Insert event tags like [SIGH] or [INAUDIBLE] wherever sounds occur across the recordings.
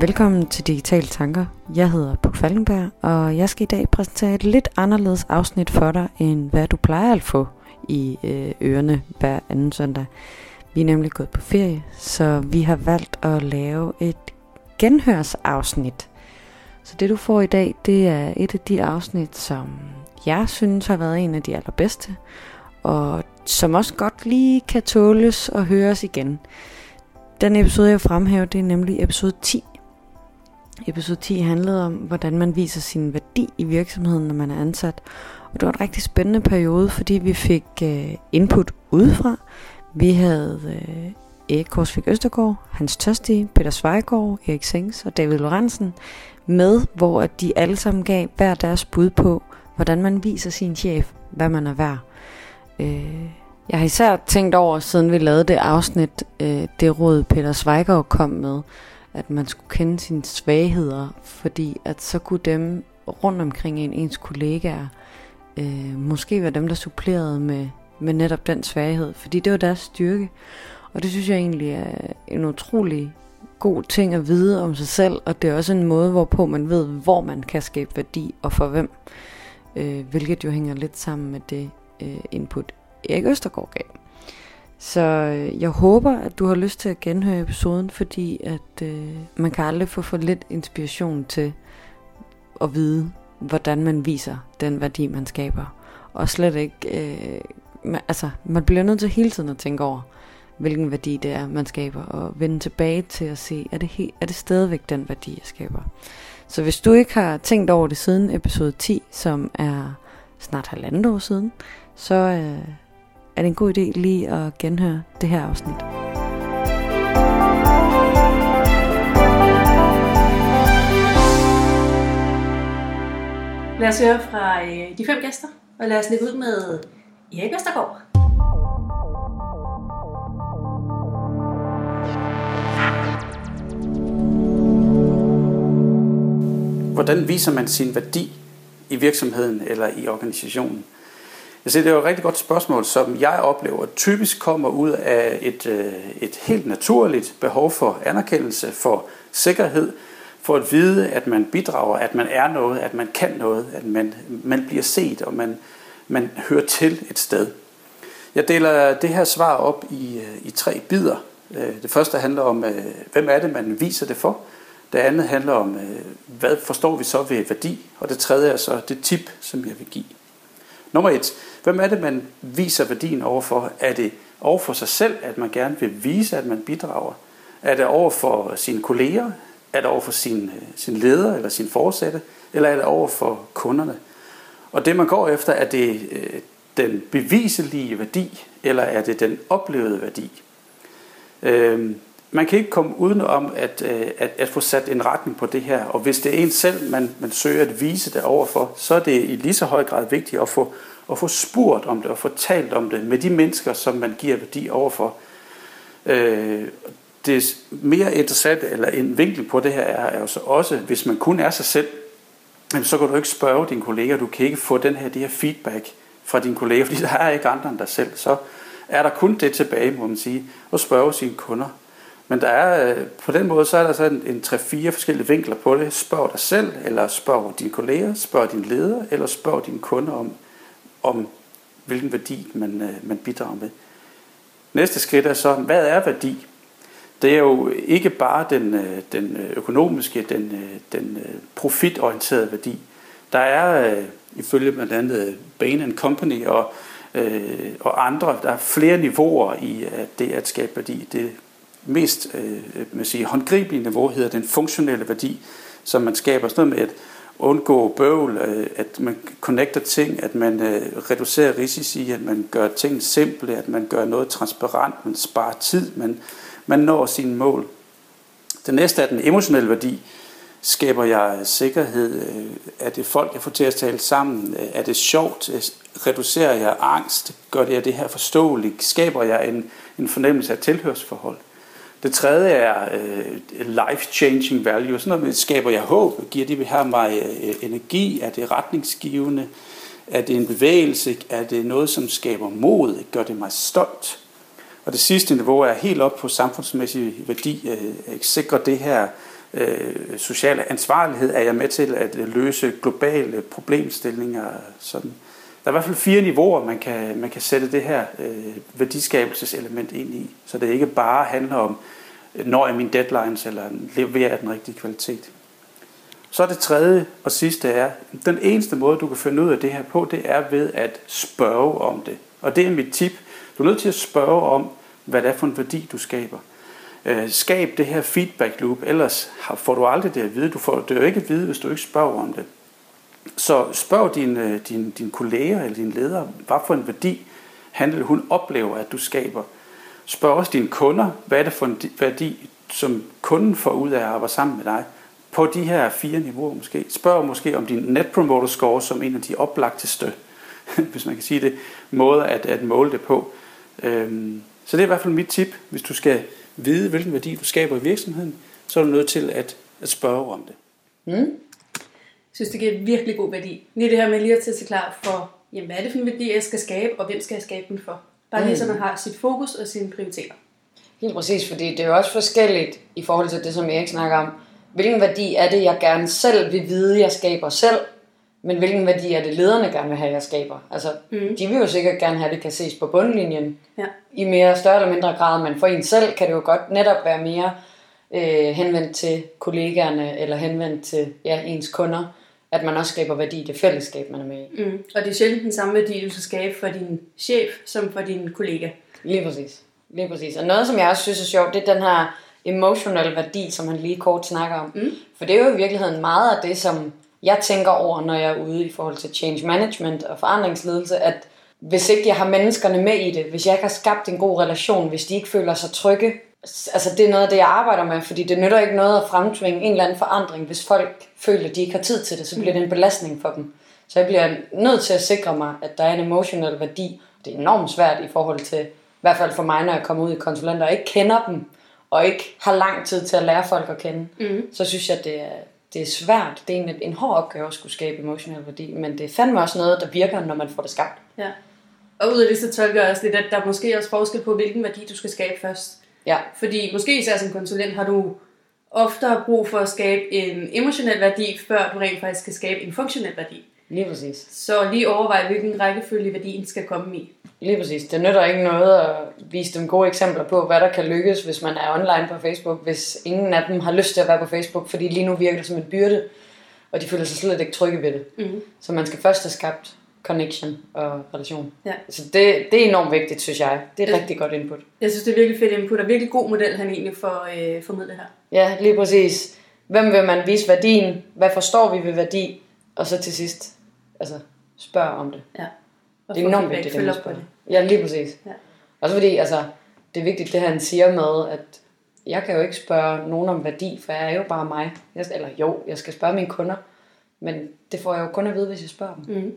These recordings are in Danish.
Velkommen til Digitale Tanker. Jeg hedder Puk Falkenberg, og jeg skal i dag præsentere et lidt anderledes afsnit for dig, end hvad du plejer at få i øh, ørerne hver anden søndag. Vi er nemlig gået på ferie, så vi har valgt at lave et genhørsafsnit. Så det du får i dag, det er et af de afsnit, som jeg synes har været en af de allerbedste, og som også godt lige kan tåles og høres igen. Den episode, jeg fremhæver, det er nemlig episode 10. Episode 10 handlede om, hvordan man viser sin værdi i virksomheden, når man er ansat. Og det var en rigtig spændende periode, fordi vi fik øh, input udefra. Vi havde øh, Erik Korsvik Østergaard, Hans Tørsti, Peter Svejgaard, Erik Sings og David Lorentzen med, hvor de alle sammen gav hver deres bud på, hvordan man viser sin chef, hvad man er værd. Øh, jeg har især tænkt over, siden vi lavede det afsnit, øh, det råd Peter Svejgaard kom med, at man skulle kende sine svagheder, fordi at så kunne dem rundt omkring en, ens kollegaer, øh, måske være dem, der supplerede med, med netop den svaghed, fordi det var deres styrke. Og det synes jeg egentlig er en utrolig god ting at vide om sig selv, og det er også en måde, hvorpå man ved, hvor man kan skabe værdi og for hvem. Øh, hvilket jo hænger lidt sammen med det øh, input, Erik Østergaard gav. Så øh, jeg håber, at du har lyst til at genhøre episoden, fordi at øh, man kan aldrig få for lidt inspiration til at vide, hvordan man viser den værdi, man skaber. Og slet ikke, øh, man, altså man bliver nødt til hele tiden at tænke over, hvilken værdi det er, man skaber, og vende tilbage til at se, er det, he, er det stadigvæk den værdi, jeg skaber. Så hvis du ikke har tænkt over det siden episode 10, som er snart halvandet år siden, så øh, er det en god idé lige at genhøre det her afsnit. Lad os høre fra øh, de fem gæster, og lad os lægge ud med Erik Østergaard. Hvordan viser man sin værdi i virksomheden eller i organisationen? Jeg siger, det er jo et rigtig godt spørgsmål, som jeg oplever typisk kommer ud af et, øh, et helt naturligt behov for anerkendelse, for sikkerhed, for at vide, at man bidrager, at man er noget, at man kan noget, at man, man bliver set, og man, man hører til et sted. Jeg deler det her svar op i, øh, i tre bidder. Øh, det første handler om, hvem er det, man viser det for. Det andet handler om, hvad forstår vi så ved værdi. Og det tredje er så det tip, som jeg vil give. Nummer et. Hvem er det, man viser værdien overfor? Er det over for sig selv, at man gerne vil vise, at man bidrager? Er det over for sine kolleger? Er det over for sin, øh, sin leder eller sin forsatte? Eller er det over for kunderne? Og det, man går efter, er det øh, den beviselige værdi, eller er det den oplevede værdi? Øhm, man kan ikke komme uden om at, øh, at, at få sat en retning på det her, og hvis det er en selv, man, man søger at vise det overfor, så er det i lige så høj grad vigtigt at få, at få spurgt om det og få talt om det med de mennesker, som man giver værdi overfor. Øh, det mere interessante, eller en vinkel på det her er, er jo så også, hvis man kun er sig selv, så kan du ikke spørge dine kolleger, du kan ikke få den her, det her feedback fra dine kolleger, fordi der er ikke andre end dig selv. Så er der kun det tilbage, må man sige, at spørge sine kunder. Men der er, øh, på den måde, så er der så en, en 3-4 forskellige vinkler på det. Spørg dig selv, eller spørg dine kolleger, spørg din leder, eller spørg dine kunder om, om hvilken værdi man, øh, man bidrager med. Næste skridt er så, hvad er værdi? Det er jo ikke bare den, øh, den økonomiske, den, den profitorienterede værdi. Der er ifølge blandt andet Bain Company og, og andre, der er flere niveauer i det at skabe værdi. Det mest øh, man siger, håndgribelige niveau hedder den funktionelle værdi, som man skaber. Sådan noget med at undgå bøvl, øh, at man connecter ting, at man øh, reducerer risici, at man gør ting simple, at man gør noget transparent, man sparer tid, man, man når sine mål. Det næste er den emotionelle værdi. Skaber jeg sikkerhed? Øh, er det folk, jeg får til at tale sammen? Øh, er det sjovt? Øh, reducerer jeg angst? Gør det, det her forståeligt? Skaber jeg en, en fornemmelse af tilhørsforhold? Det tredje er øh, life-changing value. Sådan noget skaber jeg håb. Giver det her mig øh, energi? Er det retningsgivende? Er det en bevægelse? Er det noget, som skaber mod? Gør det mig stolt? Og det sidste niveau er helt op på samfundsmæssig værdi. Øh, sikrer det her øh, sociale ansvarlighed, er jeg med til at løse globale problemstillinger. Sådan. Der er i hvert fald fire niveauer, man kan, man kan sætte det her øh, værdiskabelseselement ind i, så det ikke bare handler om, øh, når er mine deadlines, eller leverer jeg den rigtige kvalitet. Så det tredje og sidste er, den eneste måde, du kan finde ud af det her på, det er ved at spørge om det. Og det er mit tip. Du er nødt til at spørge om, hvad det er for en værdi, du skaber. Øh, skab det her feedback loop, ellers får du aldrig det at vide. Du får det jo ikke at vide, hvis du ikke spørger om det. Så spørg din, øh, din, din kolleger eller din leder, hvad for en værdi han eller hun oplever, at du skaber. Spørg også dine kunder, hvad er det for en værdi, som kunden får ud af at arbejde sammen med dig på de her fire niveauer måske. Spørg måske om din Net Promoter Score som en af de oplagteste, [LAUGHS] hvis man kan sige det, måder at, at måle det på. Øhm, så det er i hvert fald mit tip, hvis du skal vide, hvilken værdi du skaber i virksomheden, så er du nødt til at, at spørge om det. Mm. Synes, det giver virkelig god værdi. Lige det her med lige at tage sig klar for, jamen, hvad er det for en værdi, jeg skal skabe, og hvem skal jeg skabe den for? Bare lige mm. så man har sit fokus og sine prioriteter. Helt præcis, fordi det er jo også forskelligt i forhold til det, som Erik snakker om. Hvilken værdi er det, jeg gerne selv vil vide, jeg skaber selv, men hvilken værdi er det, lederne gerne vil have, jeg skaber? Altså, mm. de vil jo sikkert gerne have, at det kan ses på bundlinjen ja. i mere større eller mindre grad, men for en selv kan det jo godt netop være mere øh, henvendt til kollegaerne, eller henvendt til ja, ens kunder, at man også skaber værdi i det fællesskab, man er med i. Mm. Og det er sjældent den samme værdi, du skal skabe for din chef, som for din kollega. Lige præcis. Lige præcis. Og noget, som jeg også synes er sjovt, det er den her emotional værdi, som han lige kort snakker om. Mm. For det er jo i virkeligheden meget af det, som jeg tænker over, når jeg er ude i forhold til change management og forandringsledelse, at hvis ikke jeg har menneskerne med i det, hvis jeg ikke har skabt en god relation, hvis de ikke føler sig trygge, altså det er noget af det, jeg arbejder med, fordi det nytter ikke noget at fremtvinge en eller anden forandring, hvis folk føler, at de ikke har tid til det, så bliver det en belastning for dem. Så jeg bliver nødt til at sikre mig, at der er en emotional værdi. Det er enormt svært i forhold til, i hvert fald for mig, når jeg kommer ud i konsulenter og ikke kender dem, og ikke har lang tid til at lære folk at kende, mm. så synes jeg, det er, det er svært. Det er en, en hård opgave at skulle skabe emotionel værdi, men det er fandme også noget, der virker, når man får det skabt. Ja. Og ud af det, så tolker jeg også lidt, at der er måske også forskel på, hvilken værdi du skal skabe først. Ja. Fordi måske især som konsulent har du ofte brug for at skabe en emotionel værdi, før du rent faktisk skal skabe en funktionel værdi. Lige præcis. Så lige overvej, hvilken rækkefølge værdien skal komme i. Lige præcis. Det nytter ikke noget at vise dem gode eksempler på, hvad der kan lykkes, hvis man er online på Facebook, hvis ingen af dem har lyst til at være på Facebook, fordi lige nu virker det som en byrde, og de føler sig slet ikke trygge ved det. Mm-hmm. Så man skal først have skabt connection og relation. Ja. Så det, det er enormt vigtigt, synes jeg. Det er et rigtig godt input. Jeg synes, det er virkelig fedt input, og virkelig god model, han egentlig får øh, formidlet her. Ja, lige præcis. Hvem vil man vise værdien? Hvad forstår vi ved værdi? Og så til sidst, altså, spørg om det. Ja. Og det er enormt vigtigt, at man spørger. Det. Ja, lige præcis. Ja. Også fordi, altså, det er vigtigt, det han siger med, at jeg kan jo ikke spørge nogen om værdi, for jeg er jo bare mig. Jeg, eller jo, jeg skal spørge mine kunder, men det får jeg jo kun at vide, hvis jeg spørger dem. Mm.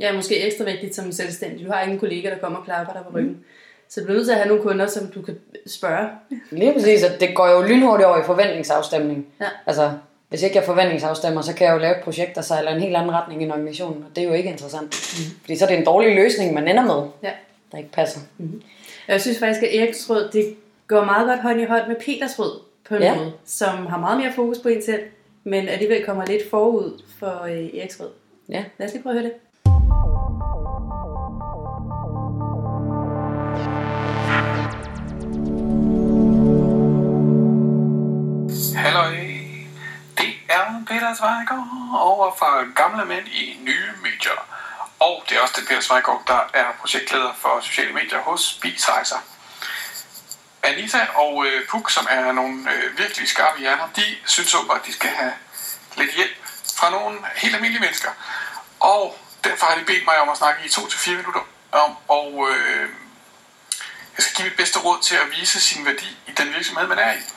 Ja, måske ekstra vigtigt som selvstændig. Du har ingen kollega, der kommer og klapper dig på ryggen. Mm. Så du er nødt til at have nogle kunder, som du kan spørge. Lige præcis, og det går jo lynhurtigt over i forventningsafstemning. Ja. Altså, hvis ikke jeg forventningsafstemmer, så kan jeg jo lave et projekt, der sejler en helt anden retning i organisationen, og det er jo ikke interessant. Mm. Fordi så er det en dårlig løsning, man ender med, ja. der ikke passer. Mm. Jeg synes faktisk, at Eriks råd, det går meget godt hånd i hånd med Peters råd, på en ja. måde, som har meget mere fokus på en selv, men alligevel kommer lidt forud for øh, Eriks råd. Ja. Lad os lige prøve at høre det. Peter Zweigård over fra Gamle Mænd i Nye Medier. Og det er også det Peter Zweigård, der er projektleder for sociale medier hos Bisrejser. Anita og øh, Puk, som er nogle øh, virkelig skarpe hjerner, de synes så, at de skal have lidt hjælp fra nogle helt almindelige mennesker. Og derfor har de bedt mig om at snakke i 2-4 minutter om, og øh, jeg skal give mit bedste råd til at vise sin værdi i den virksomhed, man er i.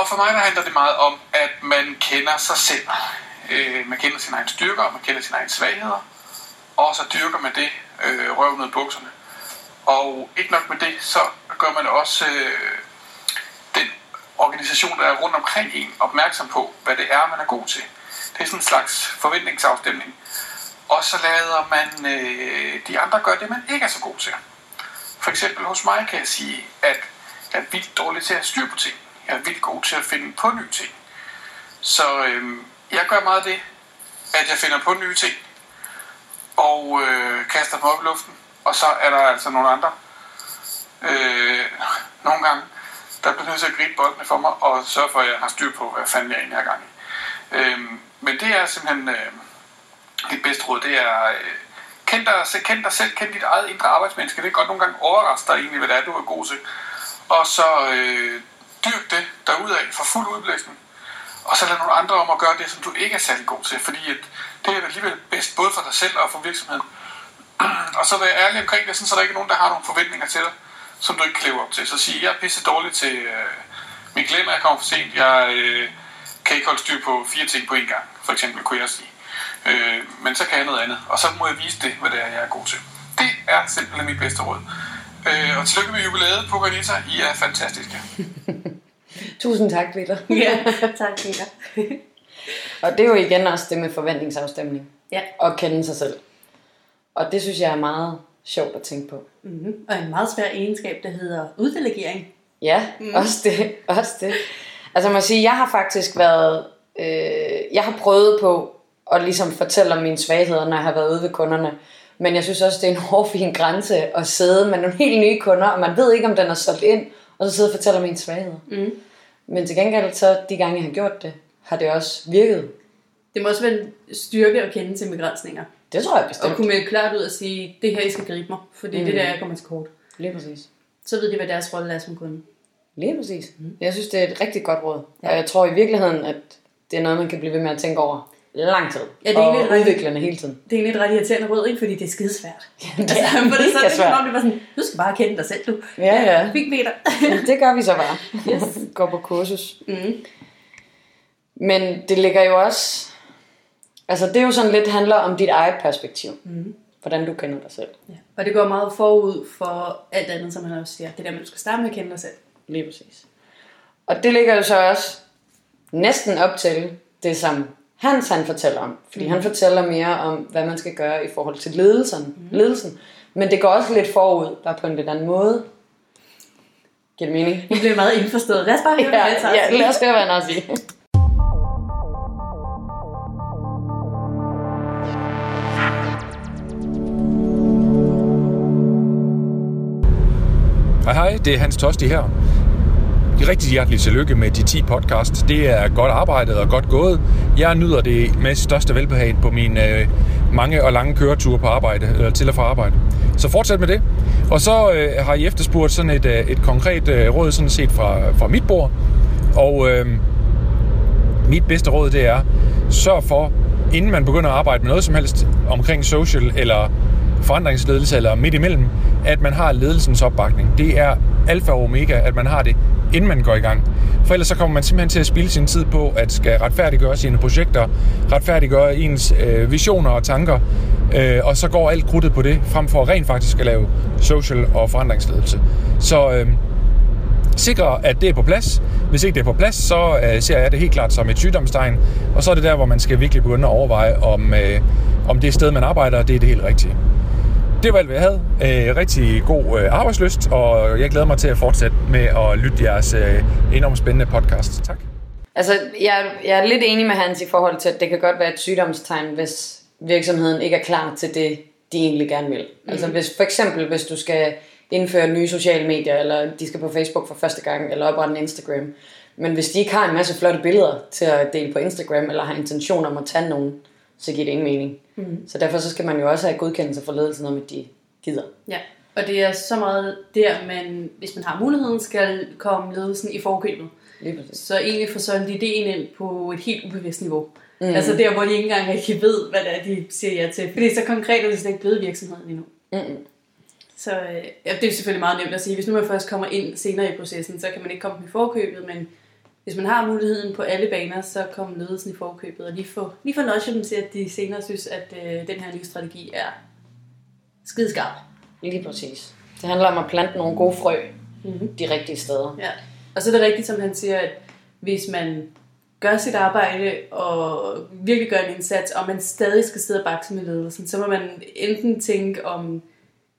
Og for mig der handler det meget om, at man kender sig selv. Øh, man kender sine egne styrker, og man kender sine egne svagheder. Og så dyrker man det øh, røv ned bukserne. Og ikke nok med det, så gør man også øh, den organisation, der er rundt omkring en, opmærksom på, hvad det er, man er god til. Det er sådan en slags forventningsafstemning. Og så lader man øh, de andre gøre det, man ikke er så god til. For eksempel hos mig kan jeg sige, at jeg er vildt dårlig til at styre på ting er vildt god til at finde på nye ting. Så øh, jeg gør meget det, at jeg finder på nye ting, og øh, kaster dem op i luften. Og så er der altså nogle andre, øh, nogle gange, der bliver nødt til at gribe boldene for mig, og sørge for, at jeg har styr på, hvad fanden jeg egentlig har gang i. Øh, men det er simpelthen øh, det bedste råd, det er... Øh, kend dig, kend dig selv, kend dit eget indre arbejdsmenneske. Det kan godt nogle gange overraske dig egentlig, hvad det er, du er god til. Og så øh, dyrk det derudad for fuld udblæsning. Og så lad nogle andre om at gøre det, som du ikke er særlig god til. Fordi at det er alligevel bedst både for dig selv og for virksomheden. [CLEARS THROAT] og så være ærlig omkring det, så der ikke er nogen, der har nogle forventninger til dig, som du ikke kan leve op til. Så sig, jeg er pisse dårlig til øh, min glemmer, jeg kommer for sent. Jeg øh, kan ikke holde styr på fire ting på én gang. For eksempel kunne jeg sige. Øh, men så kan jeg noget andet. Og så må jeg vise det, hvad det er, jeg er god til. Det er simpelthen mit bedste råd. Øh, og tillykke med jubilæet på Granita. I er fantastiske. [LAUGHS] Tusind tak, Peter. ja, [LAUGHS] tak, Peter. [LAUGHS] og det er jo igen også det med forventningsafstemning. Ja. Og kende sig selv. Og det synes jeg er meget sjovt at tænke på. Mm-hmm. Og en meget svær egenskab, der hedder uddelegering. Ja, mm. også det. Også det. Altså man sige, jeg har faktisk været... Øh, jeg har prøvet på at ligesom fortælle om mine svagheder, når jeg har været ude ved kunderne. Men jeg synes også, det er en [LAUGHS] hård grænse at sidde med nogle helt nye kunder, og man ved ikke, om den er solgt ind, og så sidde og fortælle om mine svagheder. Mm. Men til gengæld, så de gange, jeg har gjort det, har det også virket. Det må også være en styrke at kende til begrænsninger. Det tror jeg bestemt. Og kunne melde klart ud og sige, det her, I skal gribe mig, for det er mm. det der, jeg kommer til kort. Lige præcis. Så ved de, hvad deres rolle er som kunde. Lige præcis. Mm. Jeg synes, det er et rigtig godt råd. Ja. Og jeg tror i virkeligheden, at det er noget, man kan blive ved med at tænke over lang tid. Ja, det er og udviklende hele tiden. Det er egentlig et ret irriterende råd, ikke? fordi det er skidesvært. [LAUGHS] Ja, det er altså, mega det, så, svært. Det var sådan, du skal bare kende dig selv, du. Ja, ja. Fik meter. det gør vi så bare. Yes. [LAUGHS] Går på kursus. Mm. Men det ligger jo også... Altså det er jo sådan lidt handler om dit eget perspektiv. Mm. Hvordan du kender dig selv. Ja. Og det går meget forud for alt andet, som man også siger. Det der, man skal starte med at kende dig selv. Lige præcis. Og det ligger jo så også næsten op til det, som Hans han fortæller om. Fordi mm. han fortæller mere om, hvad man skal gøre i forhold til ledelsen. Mm. ledelsen. Men det går også lidt forud, bare på en lidt anden måde. Giver det mening? Det bliver meget indforstået. Lad os bare høre, ja, hvad han Ja, lad os høre, hvad han har at sige. Hej hej, det er Hans Tosti her rigtig hjertelig tillykke med de 10 podcast. Det er godt arbejdet og godt gået. Jeg nyder det med største velbehag på mine øh, mange og lange køreture på arbejde, eller til og fra arbejde. Så fortsæt med det. Og så øh, har I efterspurgt sådan et, øh, et konkret øh, råd sådan set fra, fra mit bord. Og øh, mit bedste råd det er, sørg for, inden man begynder at arbejde med noget som helst omkring social eller forandringsledelse eller midt imellem, at man har ledelsens opbakning. Det er alfa og omega, at man har det, inden man går i gang. For ellers så kommer man simpelthen til at spille sin tid på at skal retfærdiggøre sine projekter, retfærdiggøre ens øh, visioner og tanker, øh, og så går alt krudtet på det, frem for rent faktisk at lave social og forandringsledelse. Så øh, sikre, at det er på plads. Hvis ikke det er på plads, så øh, ser jeg det helt klart som et sygdomstegn, og så er det der, hvor man skal virkelig begynde at overveje, om, øh, om det sted, man arbejder, det er det helt rigtige det var alt, hvad jeg havde. Øh, rigtig god øh, arbejdsløst, og jeg glæder mig til at fortsætte med at lytte jeres øh, enormt spændende podcast. Tak. Altså, jeg, jeg er lidt enig med Hans i forhold til, at det kan godt være et sygdomstegn, hvis virksomheden ikke er klar til det, de egentlig gerne vil. Mm. Altså, hvis, for eksempel, hvis du skal indføre nye sociale medier, eller de skal på Facebook for første gang, eller oprette en Instagram. Men hvis de ikke har en masse flotte billeder til at dele på Instagram, eller har intention om at tage nogen, så giver det ingen mening. Mm. Så derfor så skal man jo også have godkendelse for ledelsen om, at de gider. Ja, og det er så meget der, man, hvis man har muligheden, skal komme ledelsen i forkøbet. Så egentlig får solgt ideen ind på et helt ubevidst niveau. Mm. Altså der, hvor de ikke engang rigtig ved, hvad det er, de siger ja til. Fordi så konkret er det slet ikke blevet virksomheden endnu. Mm. Så øh, ja, det er selvfølgelig meget nemt at sige. Hvis nu man først kommer ind senere i processen, så kan man ikke komme i forkøbet, men hvis man har muligheden på alle baner, så kommer ledelsen i forkøbet og lige få, lige få nudge dem til, at de senere synes, at øh, den her nye strategi er skideskarp. Lige præcis. Det handler om at plante nogle gode frø mm-hmm. de rigtige steder. Ja. Og så er det rigtigt, som han siger, at hvis man gør sit arbejde og virkelig gør en indsats, og man stadig skal sidde og bakse med ledelsen, så må man enten tænke om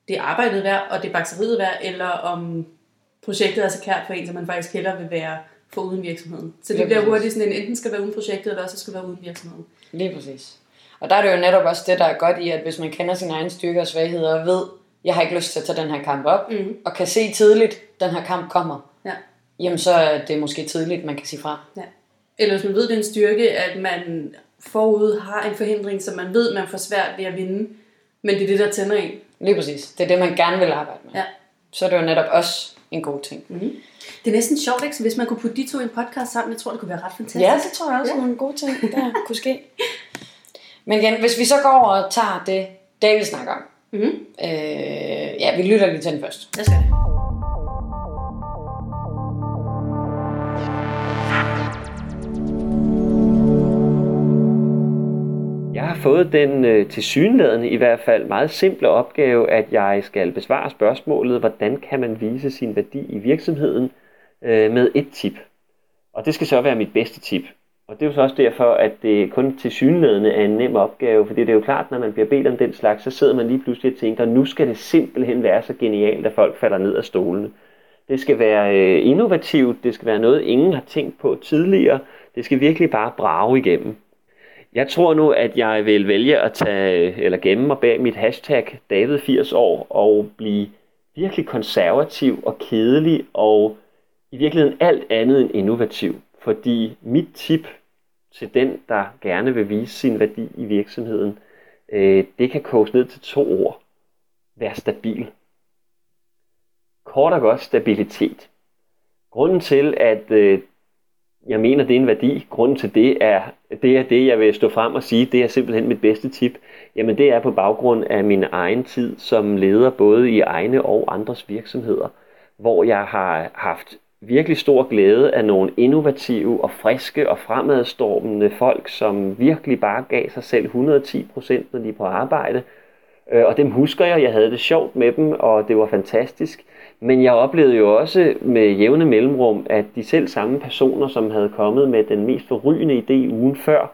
det er arbejdet værd, og det er bakseriet værd, eller om projektet er så kært for en, så man faktisk hellere vil være for uden virksomheden. Så det bliver hurtigt sådan en, enten skal være uden projektet, eller også skal være uden virksomheden. Lige præcis. Og der er det jo netop også det, der er godt i, at hvis man kender sin egen styrke og svagheder, og ved, jeg har ikke lyst til at tage den her kamp op, mm. og kan se tidligt, den her kamp kommer, ja. jamen så er det måske tidligt, man kan sige fra. Ja. Eller hvis man ved, det er en styrke, at man forud har en forhindring, som man ved, man får svært ved at vinde, men det er det, der tænder en. Lige præcis. Det er det, man gerne vil arbejde med. Ja. Så er det jo netop også en god ting. Mm. Det er næsten sjovt, ikke? Så hvis man kunne putte de to i en podcast sammen, jeg tror, det kunne være ret fantastisk. Ja, det tror jeg også ja. er en god ting, der [LAUGHS] kunne ske. Men igen, hvis vi så går over og tager det, David snakker om. Mm-hmm. Øh, ja, vi lytter lige til den først. Jeg skal det. Fået den øh, tilsyneladende i hvert fald meget simple opgave, at jeg skal besvare spørgsmålet, hvordan kan man vise sin værdi i virksomheden øh, med et tip. Og det skal så være mit bedste tip. Og det er jo så også derfor, at det kun til synlædende er en nem opgave, fordi det er jo klart, når man bliver bedt om den slags, så sidder man lige pludselig og tænker, nu skal det simpelthen være så genialt, at folk falder ned af stolene. Det skal være øh, innovativt, det skal være noget, ingen har tænkt på tidligere, det skal virkelig bare brage igennem. Jeg tror nu, at jeg vil vælge at tage, eller gemme mig bag mit hashtag David80 år og blive virkelig konservativ og kedelig og i virkeligheden alt andet end innovativ. Fordi mit tip til den, der gerne vil vise sin værdi i virksomheden, øh, det kan koges ned til to ord. Vær stabil. Kort og godt stabilitet. Grunden til, at øh, jeg mener, det er en værdi, grunden til det er, det er det, jeg vil stå frem og sige, det er simpelthen mit bedste tip. Jamen det er på baggrund af min egen tid som leder, både i egne og andres virksomheder, hvor jeg har haft virkelig stor glæde af nogle innovative og friske og fremadstormende folk, som virkelig bare gav sig selv 110 procent, når de er på arbejde. Øh, og dem husker jeg, jeg havde det sjovt med dem, og det var fantastisk. Men jeg oplevede jo også med jævne mellemrum, at de selv samme personer, som havde kommet med den mest forrygende idé ugen før,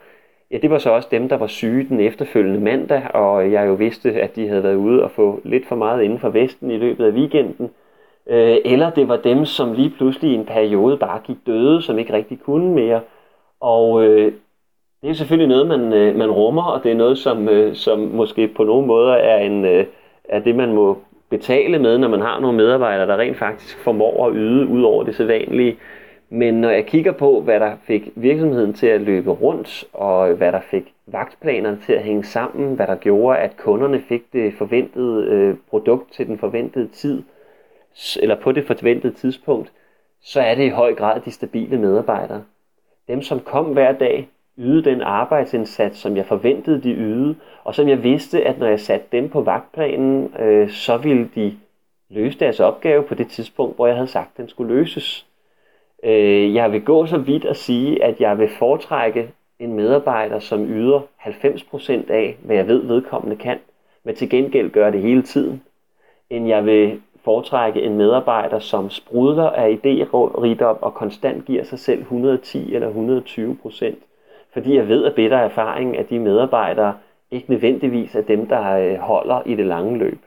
ja, det var så også dem, der var syge den efterfølgende mandag, og jeg jo vidste, at de havde været ude og få lidt for meget inden for Vesten i løbet af weekenden. Øh, eller det var dem, som lige pludselig i en periode bare gik døde, som ikke rigtig kunne mere. Og øh, det er selvfølgelig noget, man, øh, man rummer, og det er noget, som, øh, som måske på nogle måder er, en, øh, er det, man må betale med, når man har nogle medarbejdere, der rent faktisk formår at yde ud over det sædvanlige. Men når jeg kigger på, hvad der fik virksomheden til at løbe rundt, og hvad der fik vagtplanerne til at hænge sammen, hvad der gjorde, at kunderne fik det forventede øh, produkt til den forventede tid, eller på det forventede tidspunkt, så er det i høj grad de stabile medarbejdere. Dem, som kom hver dag, yde den arbejdsindsats, som jeg forventede, de ydede, og som jeg vidste, at når jeg satte dem på vagtplanen, øh, så ville de løse deres opgave på det tidspunkt, hvor jeg havde sagt, at den skulle løses. Øh, jeg vil gå så vidt at sige, at jeg vil foretrække en medarbejder, som yder 90% af, hvad jeg ved vedkommende kan, men til gengæld gør det hele tiden, end jeg vil foretrække en medarbejder, som sprudler af idérigdom og konstant giver sig selv 110 eller 120 procent. Fordi jeg ved af bedre erfaring, at de medarbejdere ikke nødvendigvis er dem, der øh, holder i det lange løb.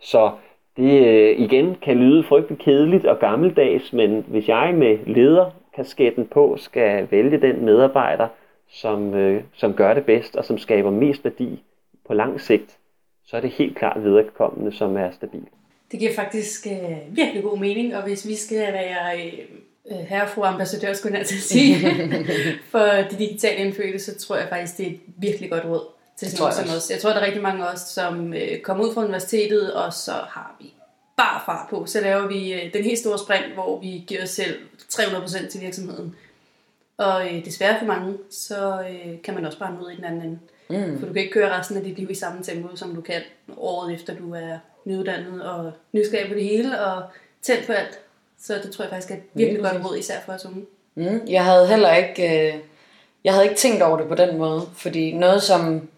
Så det øh, igen kan lyde frygtelig kedeligt og gammeldags, men hvis jeg med lederkasketten på skal vælge den medarbejder, som, øh, som gør det bedst og som skaber mest værdi på lang sigt, så er det helt klart viderekommende, som er stabil. Det giver faktisk øh, virkelig god mening, og hvis vi skal være øh herre og fru ambassadør, skulle jeg at sige, [LAUGHS] for de digitale indfødte, så tror jeg faktisk, det er et virkelig godt råd til sådan noget som os. Jeg tror, der er rigtig mange af os, som øh, kommer ud fra universitetet, og så har vi bare fart på. Så laver vi øh, den helt store sprint, hvor vi giver os selv 300% til virksomheden. Og øh, desværre for mange, så øh, kan man også bare nå i den anden ende. Mm. For du kan ikke køre resten af dit liv i samme tempo, som du kan året efter du er nyuddannet og nysgerrig på det hele og tændt på alt. Så det tror jeg faktisk er et virkelig mm. godt råd, især for os unge. Mm. Jeg havde heller ikke, øh, jeg havde ikke tænkt over det på den måde, fordi noget som,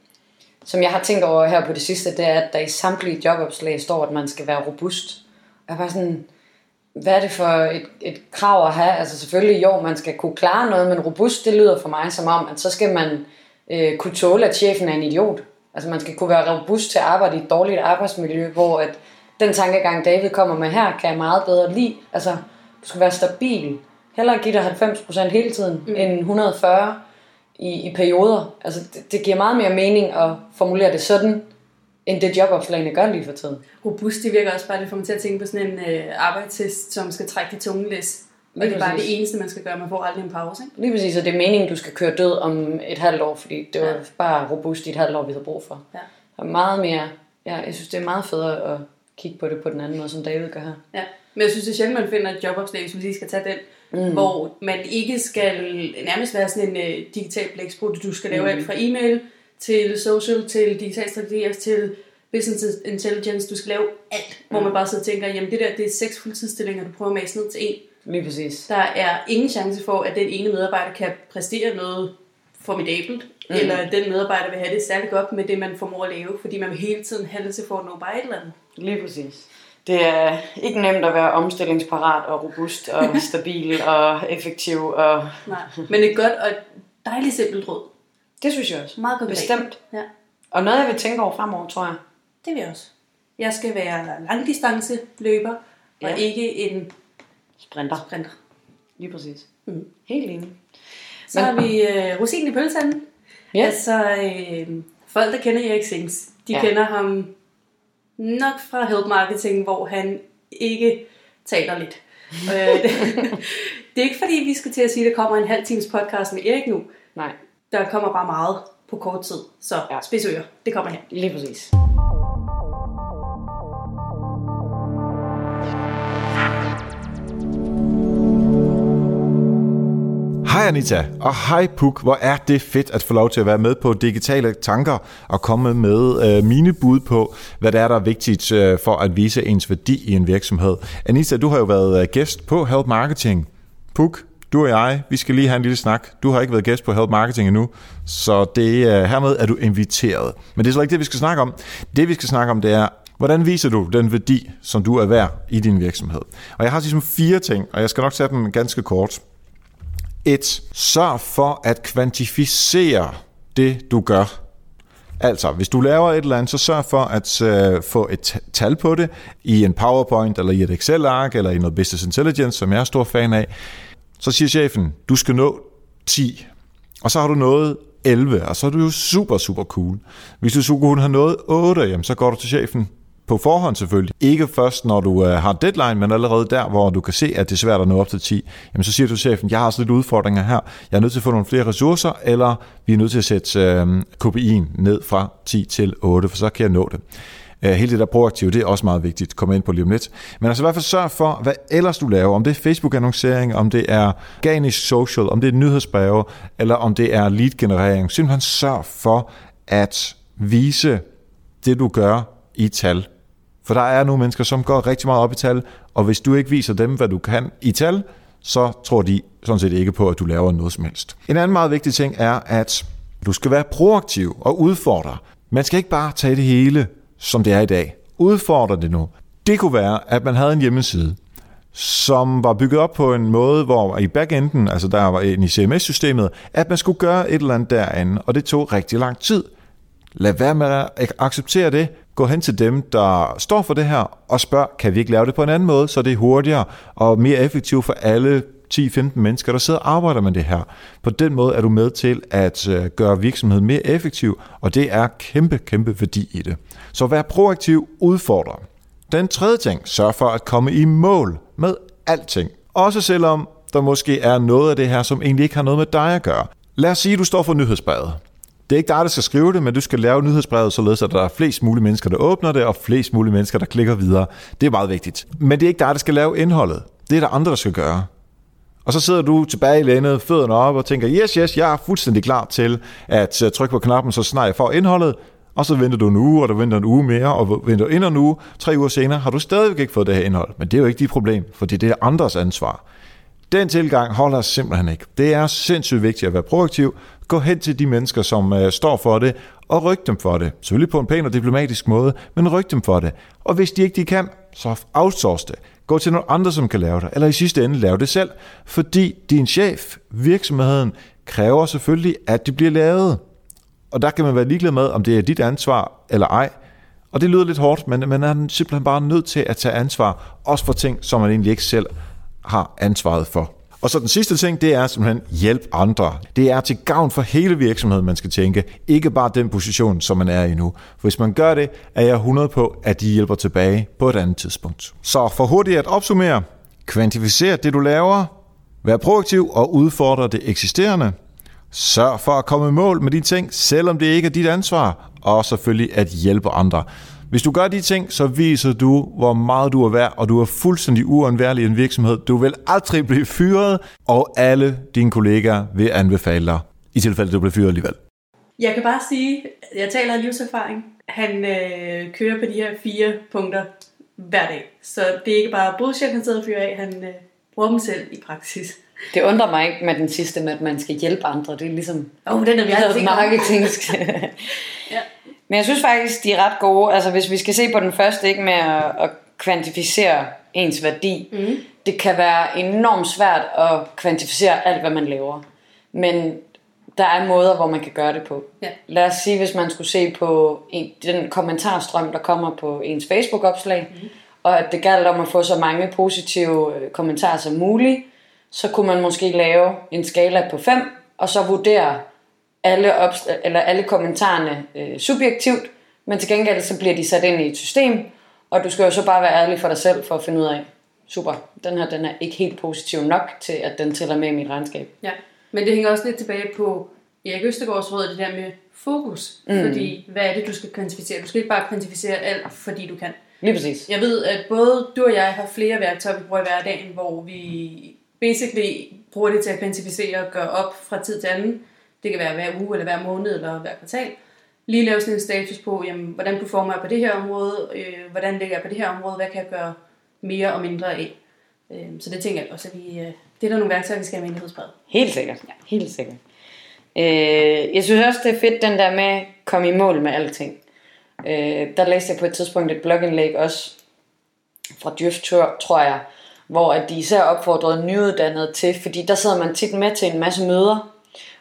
som jeg har tænkt over her på det sidste, det er, at der i samtlige jobopslag står, at man skal være robust. Jeg var sådan, hvad er det for et, et krav at have? Altså selvfølgelig, jo, man skal kunne klare noget, men robust, det lyder for mig som om, at så skal man øh, kunne tåle, at chefen er en idiot. Altså man skal kunne være robust til at arbejde i et dårligt arbejdsmiljø, hvor at den tankegang, David kommer med her, kan jeg meget bedre lide. Altså, du skal være stabil. hellere give dig 90% hele tiden, mm. end 140 i, i perioder. Altså, det, det giver meget mere mening at formulere det sådan, end det jobopslagene gør lige for tiden. Robust, det virker også bare lidt for mig til at tænke på sådan en øh, arbejdstest, som skal trække de tunge læs. Og det er bare det eneste, man skal gøre. Man får aldrig en pause. Ikke? Lige præcis, og det er meningen, du skal køre død om et halvt år, fordi det var ja. bare robust i et halvt år, vi havde brug for. Ja. Og meget mere, ja, jeg synes, det er meget federe at kigge på det på den anden måde, som David gør her. Ja, men jeg synes, det er sjældent, man finder et jobopslag, hvis man lige skal tage den, mm. hvor man ikke skal nærmest være sådan en uh, digital blæksprut. Du skal lave mm. alt fra e-mail til social, til digital strategier, til business intelligence. Du skal lave alt, mm. hvor man bare sidder og tænker, jamen det der, det er seks fuldtidsstillinger, du prøver at mase ned til en. Lige præcis. Der er ingen chance for, at den ene medarbejder kan præstere noget formidabelt, mm. eller at den medarbejder vil have det særligt godt med det, man formår at lave, fordi man vil hele tiden det til for at nå bare et eller andet. Lige præcis. Det er ikke nemt at være omstillingsparat og robust og [LAUGHS] stabil og effektiv. Og... Nej, men det er godt og dejligt simpelt råd. Det synes jeg også. Meget konkret. Bestemt. Ja. Og noget, jeg vil tænke over fremover, tror jeg. Det vil jeg også. Jeg skal være langdistance løber, ja. og ikke en sprinter. sprinter. Lige præcis. Mm. Helt enig. Så har vi øh, rosinen i pølsanden. Ja. Altså, øh, folk, der kender Erik Sings, de ja. kender ham nok fra Help Marketing, hvor han ikke taler lidt. [LAUGHS] øh, det, det er ikke fordi, vi skal til at sige, at der kommer en halv times podcast med Erik nu. Nej. Der kommer bare meget på kort tid. Så ja. spidsører, det kommer her. Lige præcis. Hej Anita, og hej Puk. Hvor er det fedt at få lov til at være med på digitale tanker og komme med øh, mine bud på, hvad der er, der er vigtigt øh, for at vise ens værdi i en virksomhed. Anita, du har jo været øh, gæst på Help Marketing. Puk, du og jeg, vi skal lige have en lille snak. Du har ikke været gæst på Help Marketing endnu, så det øh, hermed er du inviteret. Men det er slet ikke det, vi skal snakke om. Det, vi skal snakke om, det er, Hvordan viser du den værdi, som du er værd i din virksomhed? Og jeg har ligesom fire ting, og jeg skal nok tage dem ganske kort. 1. Sørg for at kvantificere det, du gør. Altså, hvis du laver et eller andet, så sørg for at øh, få et tal på det i en PowerPoint, eller i et Excel-ark, eller i noget Business Intelligence, som jeg er stor fan af. Så siger chefen, du skal nå 10. Og så har du nået 11, og så er du jo super, super cool. Hvis du skulle kunne have nået 8, jamen, så går du til chefen på forhånd selvfølgelig. Ikke først, når du øh, har deadline, men allerede der, hvor du kan se, at det er svært at nå op til 10. Jamen så siger du til chefen, jeg har også lidt udfordringer her. Jeg er nødt til at få nogle flere ressourcer, eller vi er nødt til at sætte øh, KPI'en ned fra 10 til 8, for så kan jeg nå det. Øh, hele det der proaktive, det er også meget vigtigt. Kom ind på lige om lidt. Men altså i hvert fald sørg for, hvad ellers du laver. Om det er Facebook-annoncering, om det er organisk social, om det er nyhedsbreve, eller om det er lead-generering. Simpelthen sørg for at vise det, du gør i tal. For der er nogle mennesker, som går rigtig meget op i tal, og hvis du ikke viser dem, hvad du kan i tal, så tror de sådan set ikke på, at du laver noget som helst. En anden meget vigtig ting er, at du skal være proaktiv og udfordre. Man skal ikke bare tage det hele, som det er i dag. Udfordre det nu. Det kunne være, at man havde en hjemmeside, som var bygget op på en måde, hvor i backenden, altså der var i CMS-systemet, at man skulle gøre et eller andet derinde, og det tog rigtig lang tid. Lad være med at acceptere det. Gå hen til dem, der står for det her, og spørg, kan vi ikke lave det på en anden måde, så det er hurtigere og mere effektivt for alle 10-15 mennesker, der sidder og arbejder med det her. På den måde er du med til at øh, gøre virksomheden mere effektiv, og det er kæmpe, kæmpe værdi i det. Så vær proaktiv, udfordrer. Den tredje ting, sørg for at komme i mål med alting. Også selvom der måske er noget af det her, som egentlig ikke har noget med dig at gøre. Lad os sige, at du står for nyhedsbrevet. Det er ikke dig, der skal skrive det, men du skal lave nyhedsbrevet, således at der er flest mulige mennesker, der åbner det, og flest mulige mennesker, der klikker videre. Det er meget vigtigt. Men det er ikke dig, der skal lave indholdet. Det er der andre, der skal gøre. Og så sidder du tilbage i landet, fødderne op og tænker, yes, yes, jeg er fuldstændig klar til at øh, trykke på knappen, så snart jeg får indholdet. Og så venter du en uge, og du venter en uge mere, og venter endnu en uge. Tre uger senere har du stadigvæk ikke fået det her indhold. Men det er jo ikke dit problem, for det er andres ansvar. Den tilgang holder simpelthen ikke. Det er sindssygt vigtigt at være proaktiv. Gå hen til de mennesker, som øh, står for det, og ryk dem for det. Selvfølgelig på en pæn og diplomatisk måde, men ryk dem for det. Og hvis de ikke de kan, så outsource det. Gå til nogle andre, som kan lave det, eller i sidste ende lave det selv, fordi din chef, virksomheden, kræver selvfølgelig, at det bliver lavet. Og der kan man være ligeglad med, om det er dit ansvar eller ej. Og det lyder lidt hårdt, men man er simpelthen bare nødt til at tage ansvar, også for ting, som man egentlig ikke selv har ansvaret for. Og så den sidste ting, det er simpelthen hjælp andre. Det er til gavn for hele virksomheden, man skal tænke. Ikke bare den position, som man er i nu. For hvis man gør det, er jeg 100 på, at de hjælper tilbage på et andet tidspunkt. Så for hurtigt at opsummere. Kvantificer det, du laver. Vær proaktiv og udfordre det eksisterende. Sørg for at komme i mål med de ting, selvom det ikke er dit ansvar. Og selvfølgelig at hjælpe andre. Hvis du gør de ting, så viser du, hvor meget du er værd, og du er fuldstændig uundværlig i en virksomhed. Du vil aldrig blive fyret, og alle dine kollegaer vil anbefale dig, i tilfælde du bliver fyret alligevel. Jeg kan bare sige, jeg taler af livserfaring. Han øh, kører på de her fire punkter hver dag. Så det er ikke bare bullshit, han sidder og fyrer af, han øh, bruger dem selv i praksis. Det undrer mig ikke med den sidste med, at man skal hjælpe andre. Det er ligesom... Åh, oh, den er vi altid marketing. [LAUGHS] ja. Men jeg synes faktisk, de er ret gode. Altså hvis vi skal se på den første, ikke med at, at kvantificere ens værdi. Mm. Det kan være enormt svært at kvantificere alt, hvad man laver. Men der er måder, hvor man kan gøre det på. Ja. Lad os sige, hvis man skulle se på en, den kommentarstrøm, der kommer på ens Facebook-opslag, mm. og at det galt om at få så mange positive øh, kommentarer som muligt, så kunne man måske lave en skala på 5, og så vurdere, alle, opst- eller alle kommentarerne øh, subjektivt, men til gengæld så bliver de sat ind i et system, og du skal jo så bare være ærlig for dig selv for at finde ud af, super, den her den er ikke helt positiv nok til, at den tæller med i mit regnskab. Ja, men det hænger også lidt tilbage på Erik Østegårds råd, det der med fokus. Mm. Fordi, hvad er det, du skal kvantificere? Du skal ikke bare kvantificere alt, fordi du kan. Lige præcis. Jeg ved, at både du og jeg har flere værktøjer, vi bruger i hverdagen, hvor vi basically bruger det til at kvantificere og gøre op fra tid til anden. Det kan være hver uge, eller hver måned, eller hver kvartal. Lige lave sådan en status på, jamen, hvordan performer jeg på det her område, øh, hvordan ligger jeg på det her område, hvad kan jeg gøre mere og mindre af. Øh, så det tænker jeg også, at vi, øh, det er der nogle værktøjer, vi skal have med i Helt sikkert, ja. helt sikkert. Øh, jeg synes også, det er fedt, den der med at komme i mål med alting. Øh, der læste jeg på et tidspunkt et blogindlæg også fra Djøf, tror jeg, hvor at de især opfordrede nyuddannede til, fordi der sidder man tit med til en masse møder,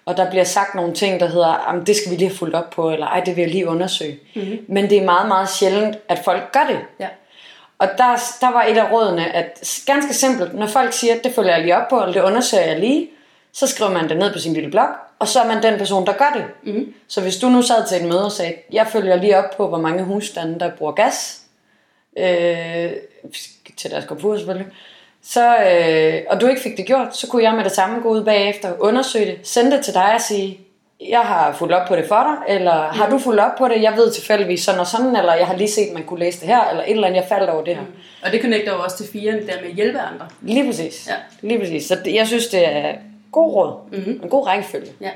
og der bliver sagt nogle ting, der hedder, det skal vi lige have fulgt op på, eller ej, det vil jeg lige undersøge. Mm-hmm. Men det er meget, meget sjældent, at folk gør det. Ja. Og der, der var et af rådene, at ganske simpelt, når folk siger, at det følger jeg lige op på, eller det undersøger jeg lige, så skriver man det ned på sin lille blog, og så er man den person, der gør det. Mm-hmm. Så hvis du nu sad til et møde og sagde, jeg følger lige op på, hvor mange husstande, der bruger gas, øh, til deres komfur selvfølgelig, så, øh, og du ikke fik det gjort, så kunne jeg med det samme gå ud bagefter, undersøge det, sende det til dig og sige, jeg har fulgt op på det for dig, eller mm. har du fulgt op på det, jeg ved tilfældigvis sådan og sådan, eller jeg har lige set, man kunne læse det her, eller et eller andet, jeg faldt over det her. Mm. Og det connecter jo også til fire, der med at hjælpe andre. Lige præcis. Ja. Lige præcis. Så det, jeg synes, det er god råd. Mm-hmm. En god rækkefølge. Ja.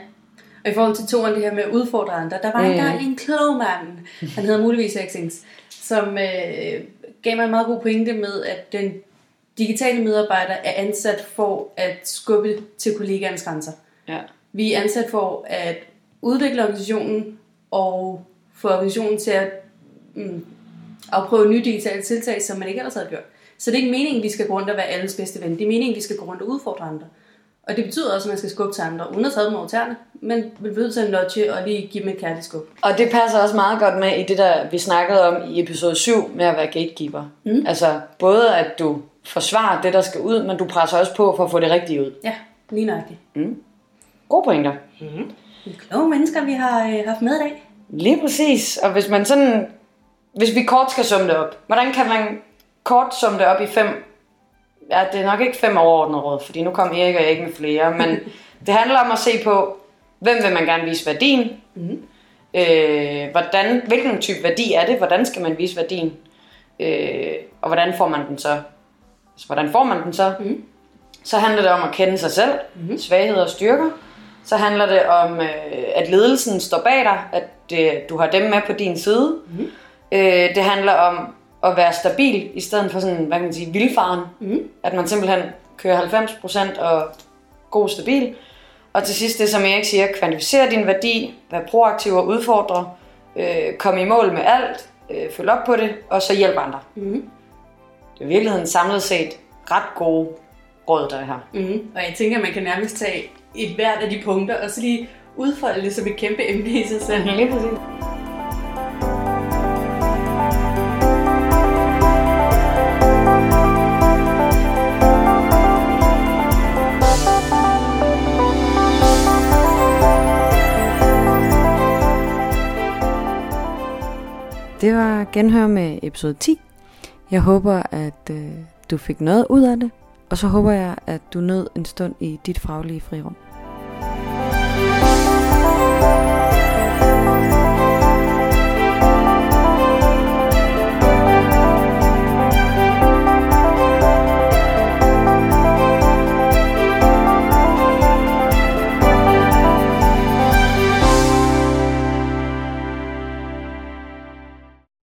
Og i forhold til toren, det her med at udfordre andre, der var mm. engang en klog mand, han hedder muligvis Xings, som øh, gav mig en meget god pointe med, at den digitale medarbejdere er ansat for at skubbe til kollegaernes grænser. Ja. Vi er ansat for at udvikle organisationen og få organisationen til at mm, afprøve nye digitale tiltag, som man ikke ellers havde gjort. Så det er ikke meningen, at vi skal gå rundt og være alles bedste ven. Det er meningen, at vi skal gå rundt og udfordre andre. Og det betyder også, at man skal skubbe til andre, uden at tage dem over tæerne, men vil nødt til en nudge og lige give dem et kærligt skub. Og det passer også meget godt med i det, der vi snakkede om i episode 7 med at være gatekeeper. Mm. Altså både at du forsvare det, der skal ud, men du presser også på for at få det rigtige ud. Ja, lige nøjagtigt. Mm. Gode pointer. Mm. Kloge mennesker, vi har øh, haft med i dag. Lige præcis. Og hvis man sådan, hvis vi kort skal summe det op, hvordan kan man kort summe det op i fem, ja, det er nok ikke fem overordnede råd, fordi nu kom Erik og jeg ikke med flere, men [LAUGHS] det handler om at se på, hvem vil man gerne vise værdien, mm. øh, hvordan, hvilken type værdi er det, hvordan skal man vise værdien, øh, og hvordan får man den så så hvordan får man den så? Mm. Så handler det om at kende sig selv, mm. svagheder og styrker. Så handler det om, øh, at ledelsen står bag dig, at det, du har dem med på din side. Mm. Øh, det handler om at være stabil, i stedet for sådan, hvad kan man sige, vildfaren. Mm. At man simpelthen kører 90% og god stabil. Og til sidst det, som Erik siger, kvantificere din værdi, vær proaktiv og udfordre, øh, komme i mål med alt, øh, følge op på det, og så hjælpe andre. Mm det er i virkeligheden samlet set ret gode råd, der er her. Mm. Og jeg tænker, at man kan nærmest tage et hvert af de punkter, og så lige udfolde det som et kæmpe emne i sig selv. Mhm, lige præcis. Det var genhør med episode 10 jeg håber, at øh, du fik noget ud af det, og så håber jeg, at du nød en stund i dit faglige frirum.